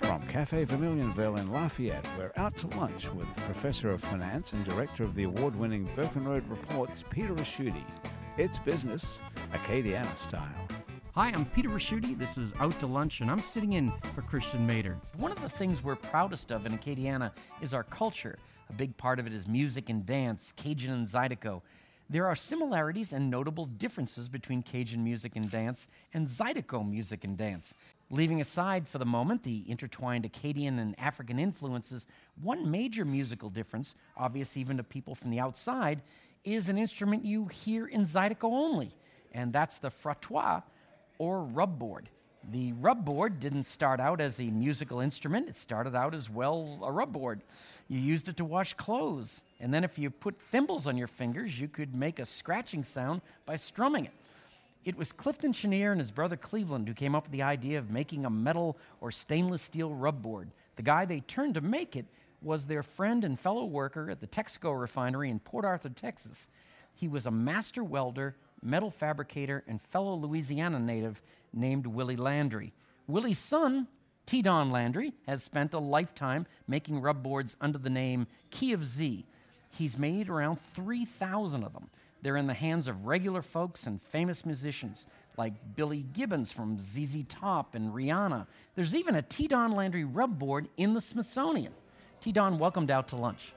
From Cafe Vermilionville in Lafayette, we're out to lunch with Professor of Finance and Director of the award winning Burkenroad Reports, Peter Ricchiuti. It's business, Acadiana style. Hi, I'm Peter Ricchiuti. This is Out to Lunch, and I'm sitting in for Christian Mader. One of the things we're proudest of in Acadiana is our culture. A big part of it is music and dance, Cajun and Zydeco. There are similarities and notable differences between Cajun music and dance and Zydeco music and dance. Leaving aside for the moment the intertwined Acadian and African influences, one major musical difference, obvious even to people from the outside, is an instrument you hear in Zydeco only, and that's the frottoir or rub board. The rub board didn't start out as a musical instrument, it started out as well a rub board. You used it to wash clothes, and then if you put thimbles on your fingers, you could make a scratching sound by strumming it. It was Clifton Chenier and his brother Cleveland who came up with the idea of making a metal or stainless steel rub board. The guy they turned to make it was their friend and fellow worker at the Texaco refinery in Port Arthur, Texas. He was a master welder, metal fabricator, and fellow Louisiana native named Willie Landry. Willie's son, T. Don Landry, has spent a lifetime making rub boards under the name Key of Z. He's made around 3,000 of them. They're in the hands of regular folks and famous musicians like Billy Gibbons from ZZ Top and Rihanna. There's even a T. Don Landry rub board in the Smithsonian. T. Don welcomed out to lunch.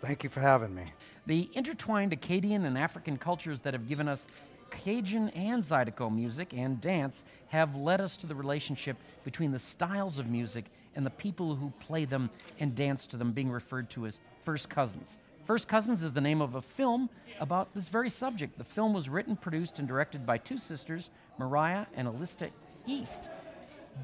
Thank you for having me. The intertwined Acadian and African cultures that have given us Cajun and Zydeco music and dance have led us to the relationship between the styles of music and the people who play them and dance to them, being referred to as first cousins. First Cousins is the name of a film about this very subject. The film was written, produced, and directed by two sisters, Mariah and Alista East.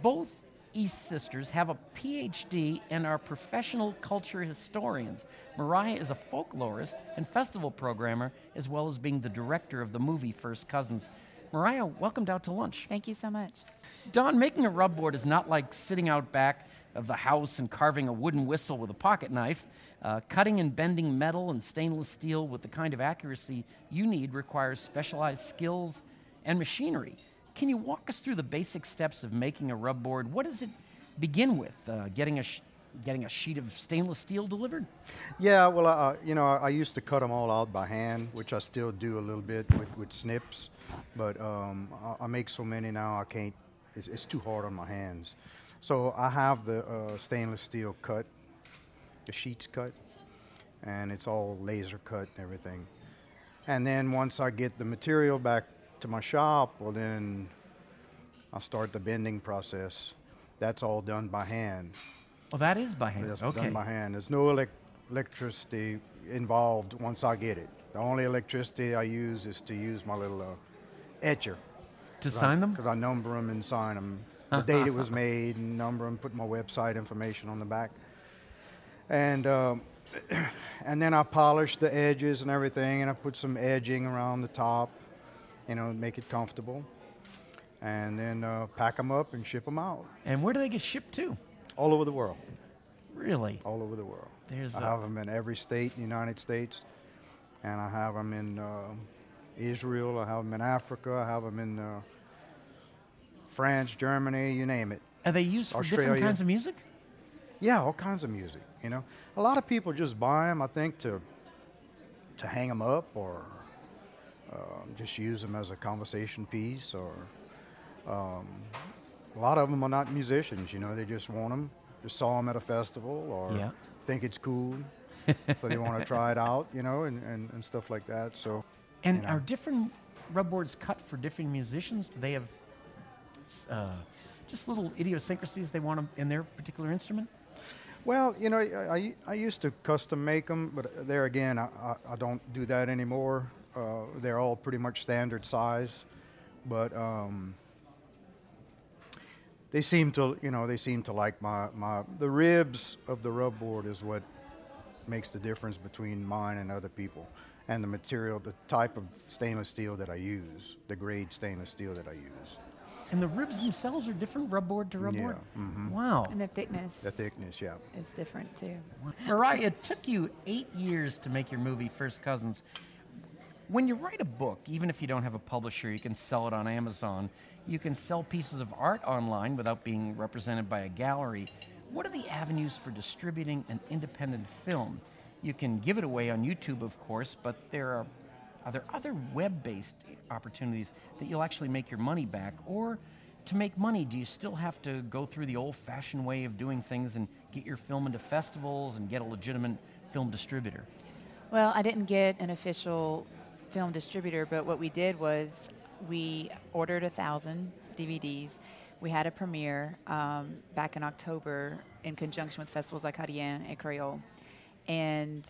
Both East sisters have a PhD and are professional culture historians. Mariah is a folklorist and festival programmer, as well as being the director of the movie First Cousins. Mariah, welcomed out to lunch. Thank you so much. Don, making a rub board is not like sitting out back of the house and carving a wooden whistle with a pocket knife. Uh, cutting and bending metal and stainless steel with the kind of accuracy you need requires specialized skills and machinery. Can you walk us through the basic steps of making a rub board? What does it begin with? Uh, getting a getting a sheet of stainless steel delivered? Yeah, well, uh, you know, I, I, used to cut them all out by hand, which I still do a little bit with, with snips, but um, I, I, make so many now I can't. It's, it's, too hard on my hands. So I have the uh, stainless steel cut, the sheets cut, and it's all laser cut and everything. And then once I get the material back to my shop, well then I'll start the bending process. That's all done by hand. Well, that is by hand. That's okay. done by hand. There's no elec- electricity involved once I get it. The only electricity I use is to use my little uh, etcher. To sign I, them? Because I number them and sign them. The date it was made, and number them, put my website information on the back. And um, and then I polish the edges and everything, and I put some edging around the top, you know, make it comfortable. And then uh, pack them up and ship them out. And where do they get shipped to? All over the world. Really? All over the world. There's I have them in every state in the United States, and I have them in uh, Israel. I have them in Africa. I have them in uh, France, Germany, you name it. Are they used for Australia. different kinds of music? Yeah, all kinds of music. You know, a lot of people just buy them, I think, to to hang them up or um, just use them as a conversation piece. Or um, a lot of them are not musicians. You know, they just want them. Just saw them at a festival or yeah. think it's cool, so they want to try it out. You know, and, and, and stuff like that. So. And you know. are different rub boards cut for different musicians? Do they have uh, just little idiosyncrasies they want in their particular instrument? Well, you know, I, I used to custom make them, but there again, I, I, I don't do that anymore. Uh, they're all pretty much standard size, but um, they seem to, you know, they seem to like my, my the ribs of the rub board is what makes the difference between mine and other people. And the material, the type of stainless steel that I use, the grade stainless steel that I use. And the ribs themselves are different rubboard to rubboard? Yeah, mhm. Wow. And the thickness. The thickness, yeah. It's different too. Mariah, it took you eight years to make your movie First Cousins. When you write a book, even if you don't have a publisher, you can sell it on Amazon. You can sell pieces of art online without being represented by a gallery. What are the avenues for distributing an independent film? You can give it away on YouTube, of course, but there are are there other web-based opportunities that you'll actually make your money back or to make money, do you still have to go through the old fashioned way of doing things and get your film into festivals and get a legitimate film distributor? Well, I didn't get an official film distributor, but what we did was we ordered a thousand DVDs. We had a premiere um, back in October in conjunction with festivals like Acadiens and Creole. And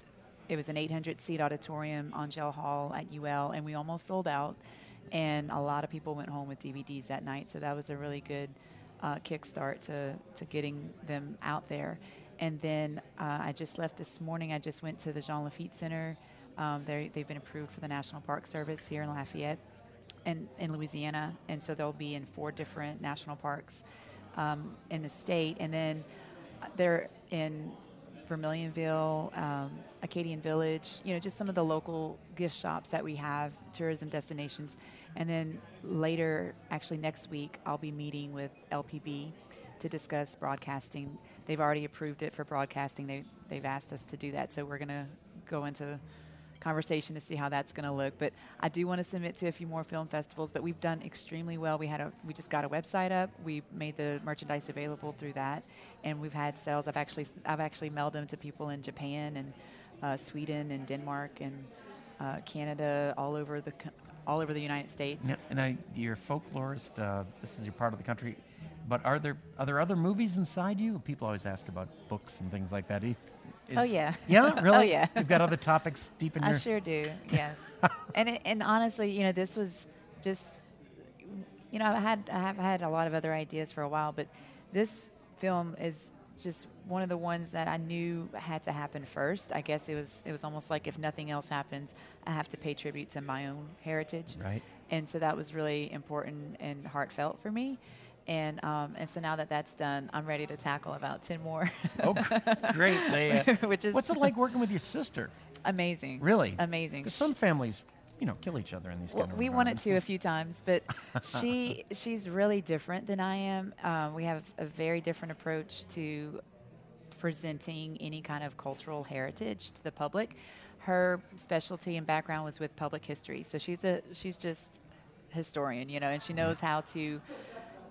it was an 800 seat auditorium Angelle Hall at UL, and we almost sold out. And a lot of people went home with DVDs that night, so that was a really good uh, kickstart to, to getting them out there. And then uh, I just left this morning. I just went to the Jean Lafitte Center. Um, they've been approved for the National Park Service here in Lafayette and in Louisiana, and so they'll be in four different national parks um, in the state. And then uh, they're in Vermilionville, um, Acadian Village, you know, just some of the local gift shops that we have, tourism destinations. And then later, actually next week, I'll be meeting with LPB to discuss broadcasting. They've already approved it for broadcasting. They, they've asked us to do that, so we're going to go into conversation to see how that's going to look. But I do want to submit to a few more film festivals. But we've done extremely well. We had a we just got a website up. We made the merchandise available through that, and we've had sales. I've actually I've actually mailed them to people in Japan and uh, Sweden and Denmark and uh, Canada, all over the all over the United States. Now, and I, you're a folklorist. Uh, this is your part of the country. But are there are there other movies inside you? People always ask about books and things like that. Is, oh yeah. Yeah, oh, really. oh yeah. You've got other topics deep in there. I your. sure do. Yes. and it, and honestly, you know, this was just, you know, I had I have had a lot of other ideas for a while, but this film is just one of the ones that I knew had to happen first. I guess it was it was almost like if nothing else happens, I have to pay tribute to my own heritage. Right. And so that was really important and heartfelt for me. And um, and so now that that's done, I'm ready to tackle about ten more. oh, great! Uh, Which is what's it like working with your sister? Amazing. Really? Amazing. Some families, you know, kill each other in these Well, kind of we wanted to a few times, but she she's really different than I am. Um, we have a very different approach to presenting any kind of cultural heritage to the public. Her specialty and background was with public history, so she's a she's just historian, you know, and she knows how to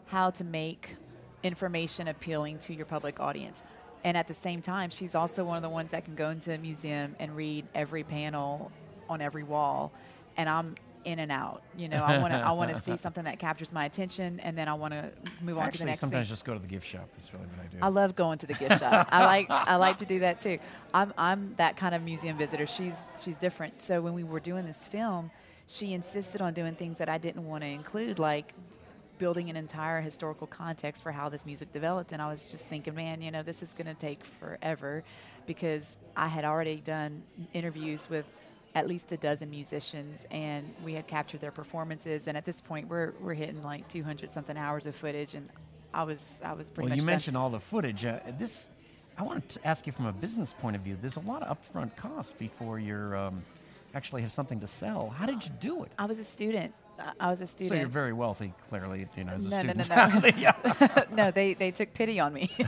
how to make information appealing to your public audience. And at the same time, she's also one of the ones that can go into a museum and read every panel on every wall. And I'm in and out. You know, I want to I want to see something that captures my attention, and then I want to move on Actually, to the next sometimes thing. just go to the gift shop. That's really what I do. I love going to the gift shop. I like I like to do that too. I'm I'm that kind of museum visitor. She's she's different. So when we were doing this film, she insisted on doing things that I didn't want to include, like building an entire historical context for how this music developed. And I was just thinking, man, you know, this is going to take forever because I had already done interviews with at least a dozen musicians and we had captured their performances and at this point we're we're hitting like 200 something hours of footage and I was I was pretty well, you done. mentioned all the footage. Uh, this, I wanted to ask you from a business point of view. There's a lot of upfront costs before you're um, actually have something to sell. How did you do it? I was a student. I- was a student. So you're very wealthy, clearly, you know, as a no, no, no, student. no, no. They they took pity on me. you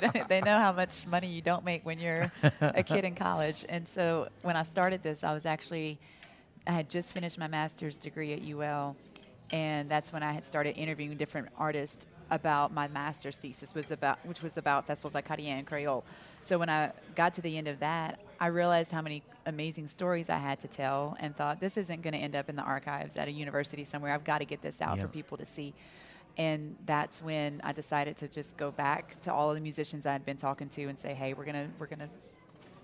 know, they know how much money you don't make when you're a kid in college. And so when I started this, I was actually I had just finished my master's degree at UL, and that's when I had started interviewing different artists about my master's thesis was about which was about festivals like Acadiens and Creole. So when I got to the end of that, I realized how many amazing stories I had to tell and thought this isn't going to end up in the archives at a university somewhere. I've got to get this out for people to see. And that's when I decided to just go back to all of the musicians I had been talking to and say, "Hey, we're gonna we're gonna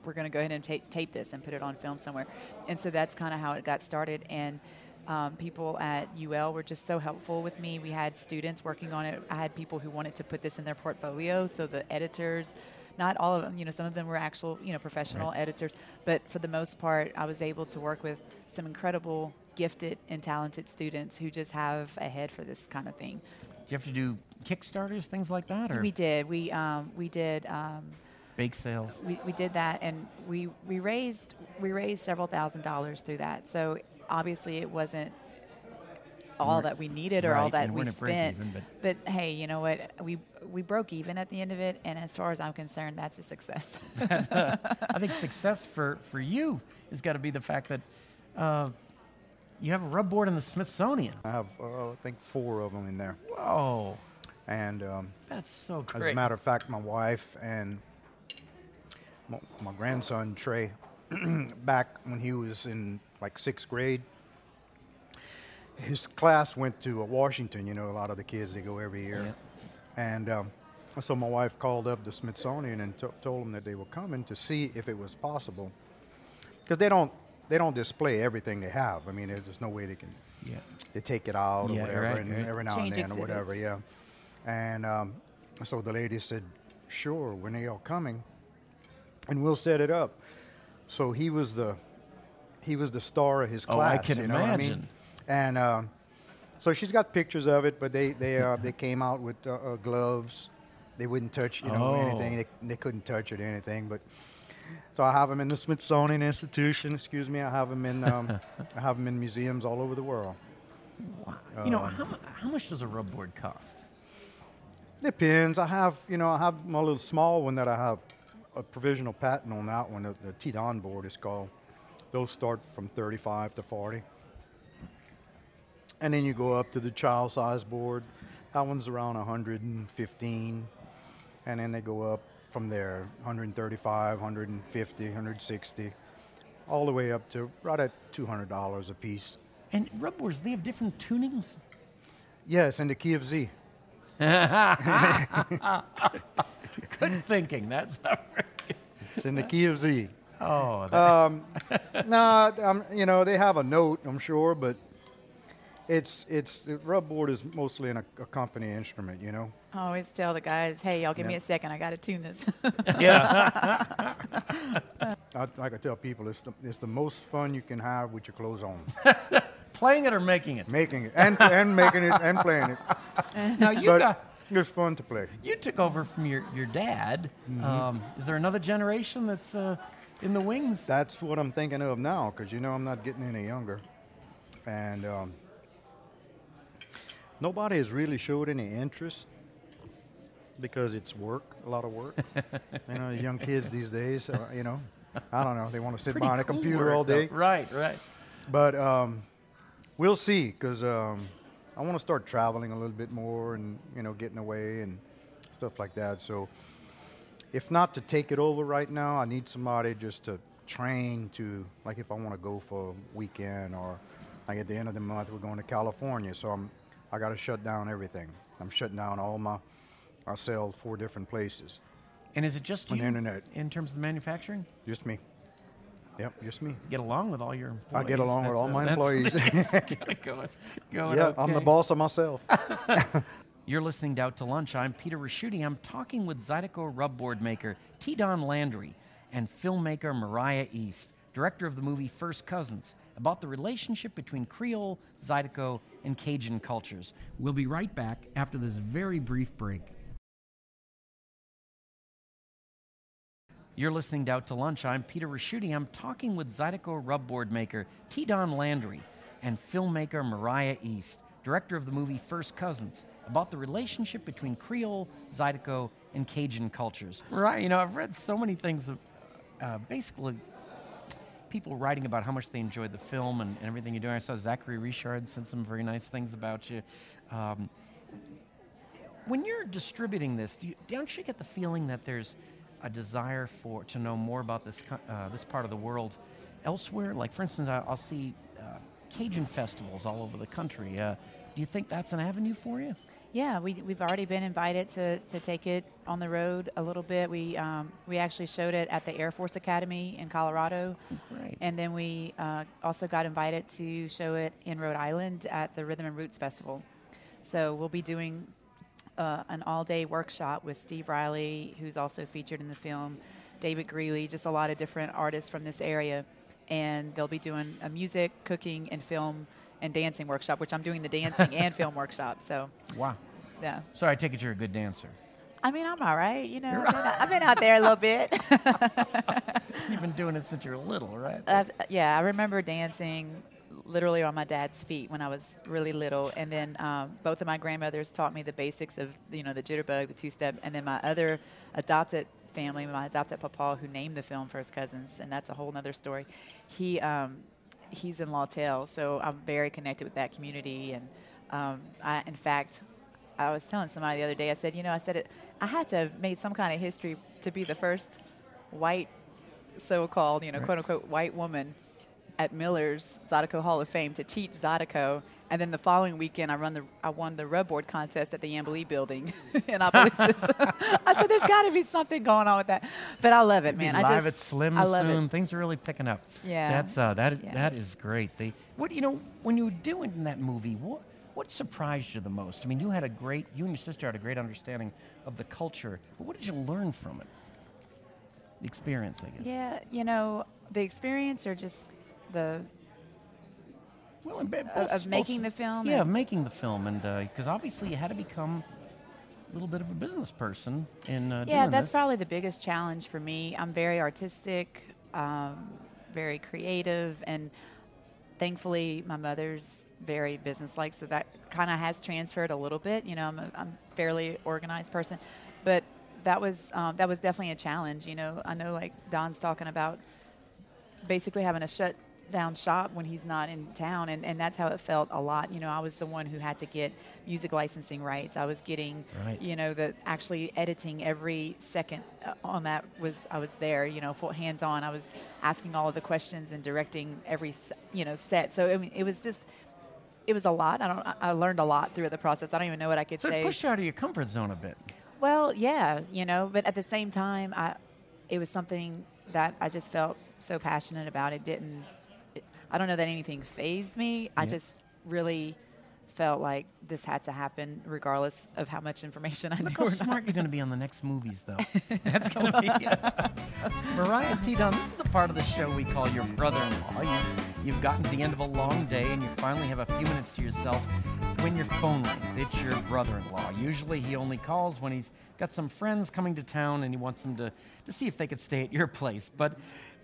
we're going to go ahead and tape, tape this and put it on film somewhere. And so that's kind of how it got started. And um, people at UL were just so helpful with me. We had students working on it. I had people who wanted to put this in their portfolio. So the editors, not all of them. You know, some of them were actual, you know, professional Right. editors, but for the most part, I was able to work with some incredible, gifted, and talented students who just have a head for this kind of thing. Do you have to do Kickstarters, things like that, or We did. We um, we did. Um, bake sales? we, we did that and we, we raised we raised several thousand dollars through that so obviously it wasn't all that we needed or all that and we weren't at break spent even, but hey you know what we we broke even at the end of it and as far as i'm concerned that's a success I think success for, for you has got to be the fact that uh, you have a rub board in the Smithsonian. I have, uh, I think, four of them in there. Whoa, And um, that's so great. as a matter of fact, my wife and my, my grandson Trey, back when he was in like sixth grade, his class went to uh, Washington. You know, a lot of the kids they go every year, and um, so my wife called up the Smithsonian and to told them that they were coming to see if it was possible, because they don't they don't display everything they have. I mean, there's there's no way they can yeah. they take it out Yeah, or whatever, right, and right. every now Change and then or whatever, yeah. And um, so the lady said, "Sure, when they are coming, and we'll set it up." So he was the he was the star of his class. Oh, I class. can you know what I mean? And um, so she's got pictures of it, but they they uh, they came out with uh, uh, gloves. They wouldn't touch you know Oh. anything. They, they couldn't touch it or anything, but. So I have them in the Smithsonian Institution. Excuse me. I have them in um, I have them in museums all over the world. Wow. you know, Um, how, how much does a rub board cost? Depends. I have, you know, I have my little small one that I have a provisional patent on that one. The, the T-Don board is called. Those start from 35 to 40. And then you go up to the child size board. That one's around 115. And then they go up from there 135, 150, 160, all the way up to right at $200 a piece. And rub boards, they have different tunings? Yes, in the key of Z. Good thinking. That's It's in the key of Z. oh, Um, nah, um, you know they have a note, I'm sure, but it's it's the rub board is mostly an ac- accompany instrument, you know. i always tell the guys hey y'all give me a second i gotta tune this Yeah. I, like I tell people, it's the, it's the most fun you can have with your clothes on, playing it or making it? making it and and making it and playing it. Now you but got it's fun to play. you took over from your your dad. Um, is there another generation that's uh, in the wings? That's what I'm thinking of now, because you know I'm not getting any younger, and um, nobody has really showed any interest because it's work, a lot of work. you know, young kids these days, uh, you know, I don't know, they want to sit Pretty behind a computer all though. day. Right, right. But um, we'll see, because um, I want to start traveling a little bit more and you know getting away and stuff like that. So, if not to take it over right now, I need somebody just to train to like if I want to go for a weekend or like at the end of the month we're going to California. So I'm I got to shut down everything. I'm shutting down all my. I sell four different places. And is it just On you the internet. in terms of the manufacturing? Just me. Yep, just me. Get along with all your employees. I get along with all uh, my that's- employees. going, going yeah, I'm the boss of myself. You're listening to Out to Lunch. I'm Peter Ricchiuti. I'm talking with Zydeco rubboard maker T. Don Landry and filmmaker Mariah East, director of the movie First Cousins, about the relationship between Creole, Zydeco, and Cajun cultures. We'll be right back after this very brief break. You're listening to Out to Lunch. I'm Peter Ricchiuti. I'm talking with Zydeco rub board maker T. Don Landry and filmmaker Mariah East, director of the movie First Cousins, about the relationship between Creole, Zydeco, and Cajun cultures. Right, you know, I've read so many things, of, uh, basically, people writing about how much they enjoyed the film and, and everything you're doing. I saw Zachary Richard said some very nice things about you. Um, when you're distributing this, do you, don't you get the feeling that there's a desire for to know more about this uh, this part of the world elsewhere? Like, for instance, I, I'll see uh, Cajun festivals all over the country. Uh, do you think that's an avenue for you? Yeah, we, we've already been invited to, to take it on the road a little bit. We, um, we actually showed it at the Air Force Academy in Colorado. Great. And then we uh, also got invited to show it in Rhode Island at the Rhythm and Roots Festival. So we'll be doing uh, an all-day workshop with Steve Riley, who's also featured in the film, David Greely, just a lot of different artists from this area, and they'll be doing a music, cooking, and film and dancing workshop, which I'm doing the dancing and film workshop. So Wow. yeah. So I take it you're a good dancer. I mean, I'm all right. You know, I've been, I've been out there a little bit. You've been doing it since you're little, right? Uh, yeah, I remember dancing literally on my dad's feet when I was really little, and then um, both of my grandmothers taught me the basics of you know the jitterbug, the two-step, and then my other adopted family, my adopted papa, who named the film First Cousins, and that's a whole other story. He um, he's in Lawtell, so I'm very connected with that community, and um, I, in fact. I was telling somebody the other day. I said, you know, I said it. I had to have made some kind of history to be the first white so-called, you know, quote unquote white woman at Miller's Zydeco Hall of Fame to teach Zydeco. And then the following weekend, I run the I won the rub board contest at the Yambilee Building in Opelousas. I said, "There's got to be something going on with that," but I love it, man. I live just at Slim I love soon. it. Things are really picking up. Yeah. That's uh, that Yeah. that is great. They what you know when you were doing that movie, what what surprised you the most? I mean, you had a great you and your sister had a great understanding of the culture, but what did you learn from it? The experience, I guess. Yeah, you know, the experience or just the Well, and of, both- of making the film. Yeah, of making the film, and because obviously you had to become a little bit of a business person in uh, yeah, that's this. probably the biggest challenge for me. I'm very artistic, um, very creative, and thankfully my mother's very businesslike, so that kind of has transferred a little bit. You know, I'm a, I'm a fairly organized person, but that was um, that was definitely a challenge. You know, I know like Don's talking about basically having a shut down shop when he's not in town and, and that's how it felt a lot you know i was the one who had to get music licensing rights i was getting Right. you know the actually editing every second uh, on that was i was there you know full hands on i was asking all of the questions and directing every you know set so I mean, it was just it was a lot i don't I- i learned a lot through the process i don't even know what i could so say it pushed you out of your comfort zone a bit. well, yeah, you know, but at the same time, I it was something that I just felt so passionate about. It didn't. I don't know that anything phased me. I just really felt like this had to happen, regardless of how much information I knew. Look how smart not. you're going to be on the next movies, though. That's going to be it. Mariah T. Don. This is the part of the show we call your brother-in-law. You've, you've gotten to the end of a long day, and you finally have a few minutes to yourself. When your phone rings, it's your brother-in-law. Usually, he only calls when he's got some friends coming to town, and he wants them to to see if they could stay at your place. But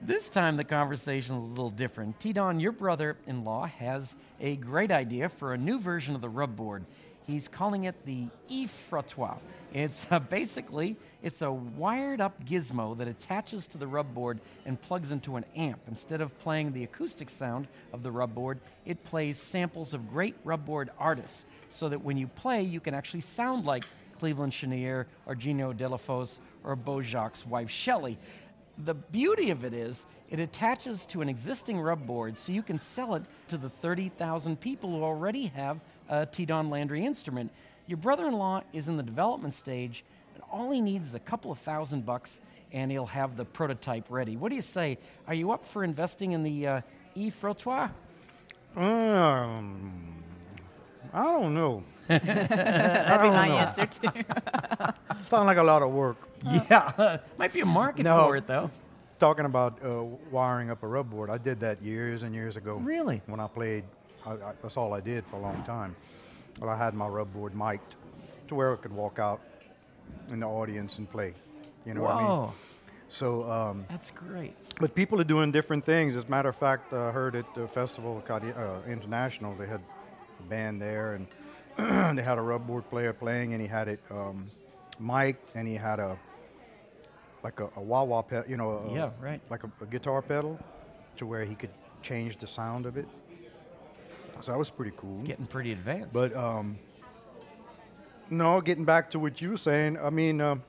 this time, the conversation is a little different. T. Don, your brother-in-law has a great idea for a new version of the rub board. He's calling it the e-frottoir. It's uh, basically it's a wired-up gizmo that attaches to the rub board and plugs into an amp. Instead of playing the acoustic sound of the rub board, it plays samples of great rub board artists, so that when you play, you can actually sound like Cleveland Chenier or Geno Delafose or Beau Jocque's wife Shelley. The beauty of it is it attaches to an existing rub board so you can sell it to the 30,000 people who already have a T-Don Landry instrument. Your brother-in-law is in the development stage and all he needs is a couple of thousand bucks and he'll have the prototype ready. What do you say? Are you up for investing in the uh, e-frottoir? Um, I don't know. That'd be my know. answer too. Sounds like a lot of work. Yeah, might be a market No. for it though. Talking about uh, wiring up a rub board, I did that years and years ago. Really? When I played, I, I, that's all I did for a long time. Well, I had my rub board mic'd to where I could walk out in the audience and play. You know what I mean? So, um, that's great. but people are doing different things. As a matter of fact, I heard at the festival uh, International, they had a band there, and they had a rub board player playing, and he had it um, mic'd, and he had a like a, a wah wah pedal, you know, a, Yeah, right. like a, a guitar pedal, to where he could change the sound of it. So that was pretty cool. It's getting pretty advanced. But um, no, getting back to what you were saying, I mean, um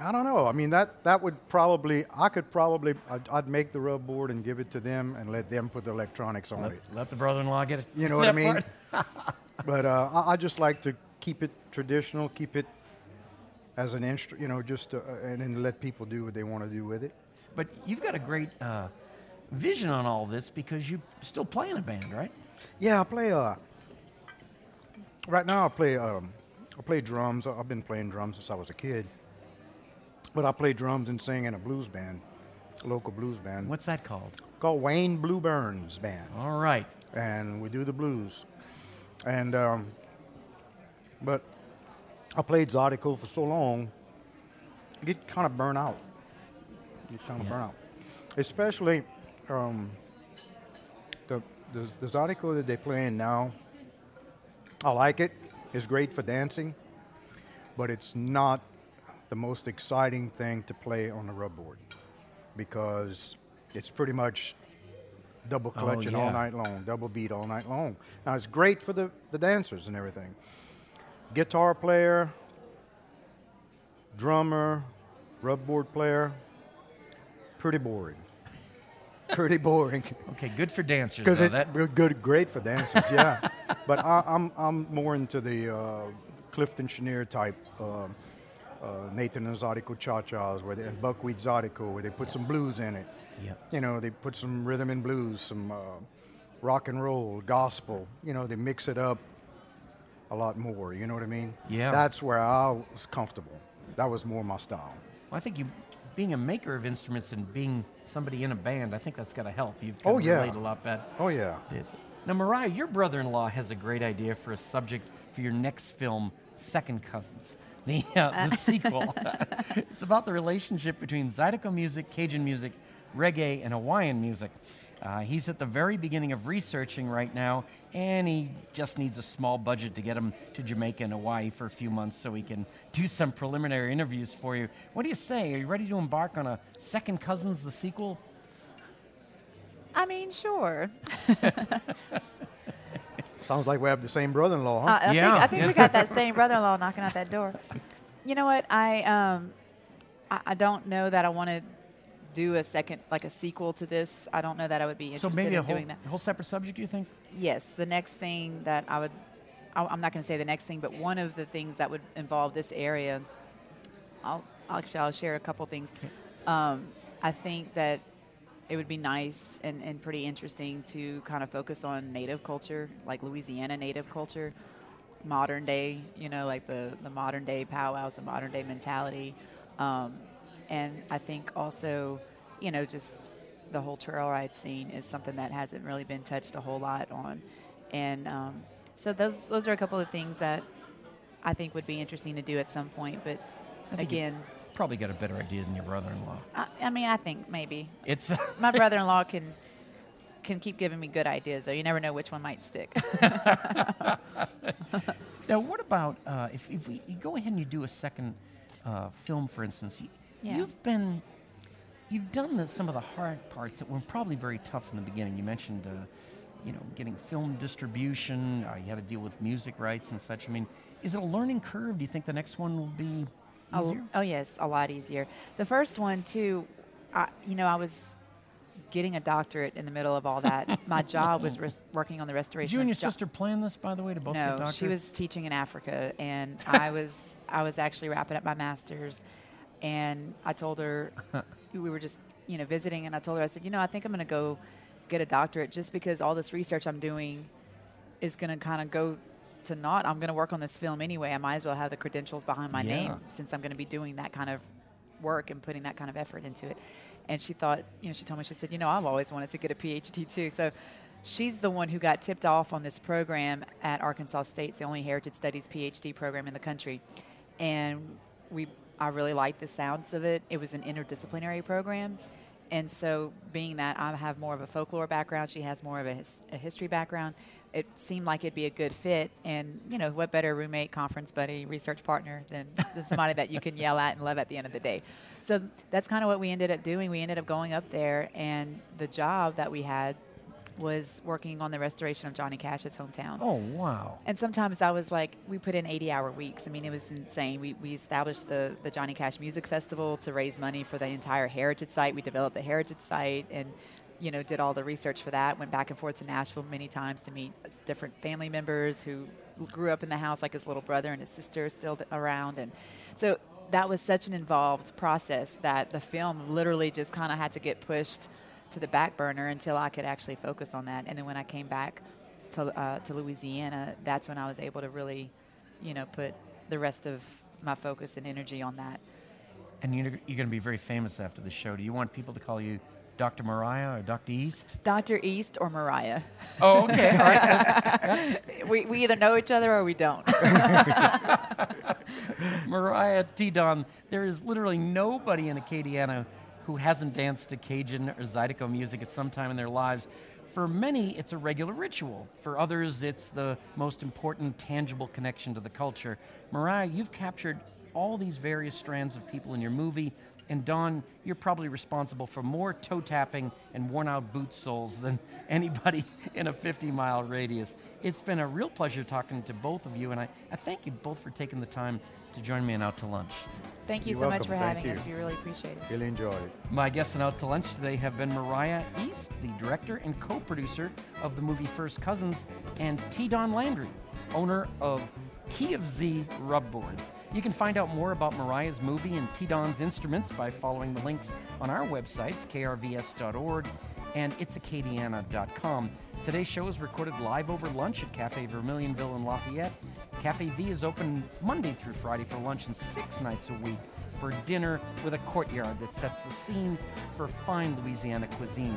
I don't know. I mean, that that would probably, I could probably, I'd, I'd make the rub board and give it to them and let them put the electronics on let, it. let the brother-in-law get it. You know what I mean? But uh, I, I just like to keep it traditional, keep it as an instrument, you know, just uh, and then let people do what they want to do with it. But you've got a great uh, vision on all this because you still play in a band, right? Yeah, I play. Uh, right now, I play um, I play drums. I've been playing drums since I was a kid. But I play drums and sing in a blues band, a local blues band What's that called? called Wayne Blueburns Band. All right. and we do the blues. And um, but I played Zydeco for so long, you get kind of burnt out. You kind of Yeah. burn out, especially um, the, the the that they're playing now. I like it. It's great for dancing, but it's not the most exciting thing to play on the rub board because it's pretty much double Oh, clutching all night long, double beat all night long. Now it's great for the, the dancers and everything. Guitar player, drummer, rub board player, pretty boring. pretty boring. Okay, good for dancers. Because it's That, good, great for dancers, yeah. but I, I'm I'm more into the uh, Clifton Chenier type, uh, uh, Nathan and Zydeco cha-chas, where they, and Buckwheat where they put some blues in it. Yep. You know, they put some rhythm and blues, some uh, rock and roll, gospel. You know, they mix it up a lot more. You know what I mean? Yeah. That's where I was comfortable. That was more my style. Well, I think you, being a maker of instruments and being somebody in a band, I think that's got to help. You've Oh, yeah. relate a lot better. Oh yeah. Now, Mariah, your brother-in-law has a great idea for a subject for your next film, Second Cousins, the, uh, the sequel. it's about the relationship between Zydeco music, Cajun music, reggae, and Hawaiian music. Uh, he's at the very beginning of researching right now, and he just needs a small budget to get him to Jamaica and Hawaii for a few months so he can do some preliminary interviews for you. What do you say? Are you ready to embark on a Second Cousins, the sequel? I mean, sure. Sounds like we have the same brother-in-law, huh? Uh, I Yeah, think, I think we got that same brother-in-law knocking at that door. You know what? I um, I, I don't know that I want to do a second, like a sequel to this. I don't know that I would be So interested maybe in a whole, doing that. whole separate subject, you think? Yes, the next thing that I would, I- I'm not going to say the next thing, but one of the things that would involve this area, I'll actually I'll share a couple things. Um, I think that it would be nice and, and pretty interesting to kind of focus on native culture, like Louisiana native culture, modern day, you know, like the, the modern day powwows, the modern day mentality. Um, and I think also, you know, just the whole trail ride scene is something that hasn't really been touched a whole lot on. And um, so those those are a couple of things that I think would be interesting to do at some point. But again, Probably got a better idea than your brother-in-law. I, I mean, I think maybe It's my brother-in-law can can keep giving me good ideas, though. You never know which one might stick. now. What about uh, if if we you go ahead and you do a second uh, film, for instance? You, Yeah. You've been you've done the, some of the hard parts that were probably very tough in the beginning. You mentioned. Uh, you know, getting film distribution. Uh, you had to deal with music rights and such. I mean, is it a learning curve? Do you think the next one will be easier? oh yes, a lot easier. The first one too, I, you know, I was getting a doctorate in the middle of all that. My job was oh. res- working on the Did restoration. you and your Jo- sister plan this, by the way, to both no, get she was teaching in Africa, and I was I was actually wrapping up my master's, and I told her we were just you know visiting, and I told her I said, you know, I think I'm going to go get a doctorate just because all this research I'm doing is going to kind of go to not, I'm going to work on this film anyway. I might as well have the credentials behind my Yeah. name since I'm going to be doing that kind of work and putting that kind of effort into it. And she thought, you know, she told me, she said, you know, I've always wanted to get a PhD too. So she's the one who got tipped off on this program at Arkansas State. It's the only Heritage Studies PhD program in the country. And we, I really liked the sounds of it. It was an interdisciplinary program. And so, being that I have more of a folklore background, she has more of a, his, a history background, it seemed like it'd be a good fit. And, you know, what better roommate, conference buddy, research partner than, than somebody that you can yell at and love at the end of the day. So, that's kind of what we ended up doing. We ended up going up there, and the job that we had was working on the restoration of Johnny Cash's hometown. Oh wow! And sometimes I was like, we put in 80 hour weeks. I mean, it was insane. We, we established the, the Johnny Cash Music Festival to raise money for the entire heritage site. We developed the heritage site and, you know, did all the research for that. Went back and forth to Nashville many times to meet different family members who grew up in the house, like his little brother and his sister are still around. And so that was such an involved process that the film literally just kind of had to get pushed to the back burner until I could actually focus on that. And then when I came back to, uh, to Louisiana, that's when I was able to really, you know, put the rest of my focus and energy on that. And you're, you're going to be very famous after the show. Do you want people to call you Dr. Mariah or Dr. East? Dr. East or Mariah. Oh, okay. All right. we, we either know each other or we don't. Mariah T. Don, there is literally nobody in Acadiana who hasn't danced to Cajun or Zydeco music at some time in their lives. For many, it's a regular ritual. For others, it's the most important tangible connection to the culture. Mariah, you've captured all these various strands of people in your movie. And Don, you're probably responsible for more toe tapping and worn out boot soles than anybody in a 50 mile radius. It's been a real pleasure talking to both of you, and I, I thank you both for taking the time to join me in Out to Lunch. Thank you You're so welcome. much for Thank having you. us. We really appreciate it. Really enjoyed it. My guests in Out to Lunch today have been Mariah East, the director and co producer of the movie First Cousins, and T. Don Landry, owner of Key of Z Rub Boards. You can find out more about Mariah's movie and T. Don's instruments by following the links on our websites, krvs.org and itsacadiana.com. Today's show is recorded live over lunch at Cafe Vermilionville in Lafayette. Cafe V is open Monday through Friday for lunch and six nights a week for dinner with a courtyard that sets the scene for fine Louisiana cuisine.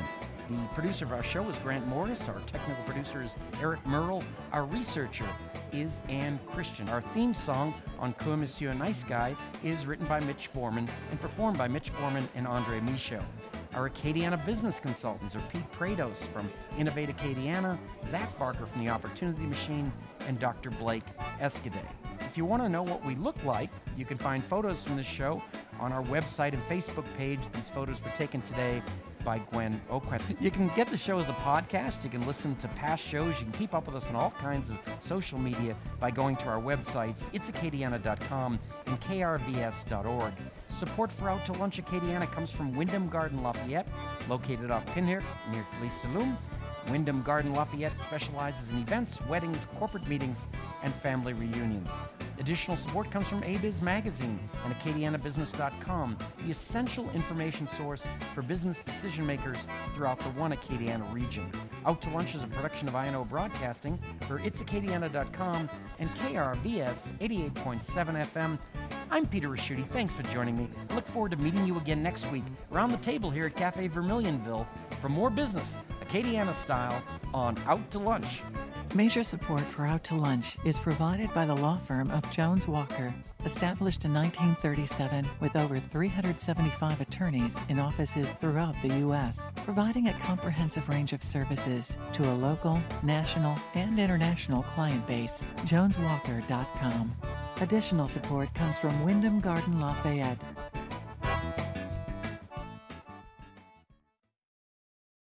The producer of our show is Grant Morris. Our technical producer is Eric Merle. Our researcher is Ann Christian. Our theme song on Que Monsieur Nice Guy is written by Mitch Foreman and performed by Mitch Foreman and Andre Michaud. Our Acadiana business consultants are Pete Prados from Innovate Acadiana, Zach Barker from The Opportunity Machine, and Dr. Blake Escaday. If you want to know what we look like, you can find photos from this show on our website and Facebook page. These photos were taken today by Gwen Oquet. You can get the show as a podcast. You can listen to past shows. You can keep up with us on all kinds of social media by going to our websites, itsacadiana.com and krvs.org. Support for Out to Lunch Acadiana comes from Wyndham Garden Lafayette, located off Pinhook near Police Saloon. Wyndham Garden Lafayette specializes in events, weddings, corporate meetings, and family reunions. Additional support comes from ABIZ Magazine and AcadianaBusiness.com, the essential information source for business decision makers throughout the one Acadiana region. Out to Lunch is a production of INO Broadcasting for itsacadiana.com and KRVS 88.7 FM. I'm Peter Ricchiuti. Thanks for joining me. I look forward to meeting you again next week around the table here at Cafe Vermilionville for more business, Acadiana style, on Out to Lunch. Major support for Out to Lunch is provided by the law firm of Jones Walker, established in 1937 with over 375 attorneys in offices throughout the U.S., providing a comprehensive range of services to a local, national, and international client base. JonesWalker.com. Additional support comes from Wyndham Garden Lafayette,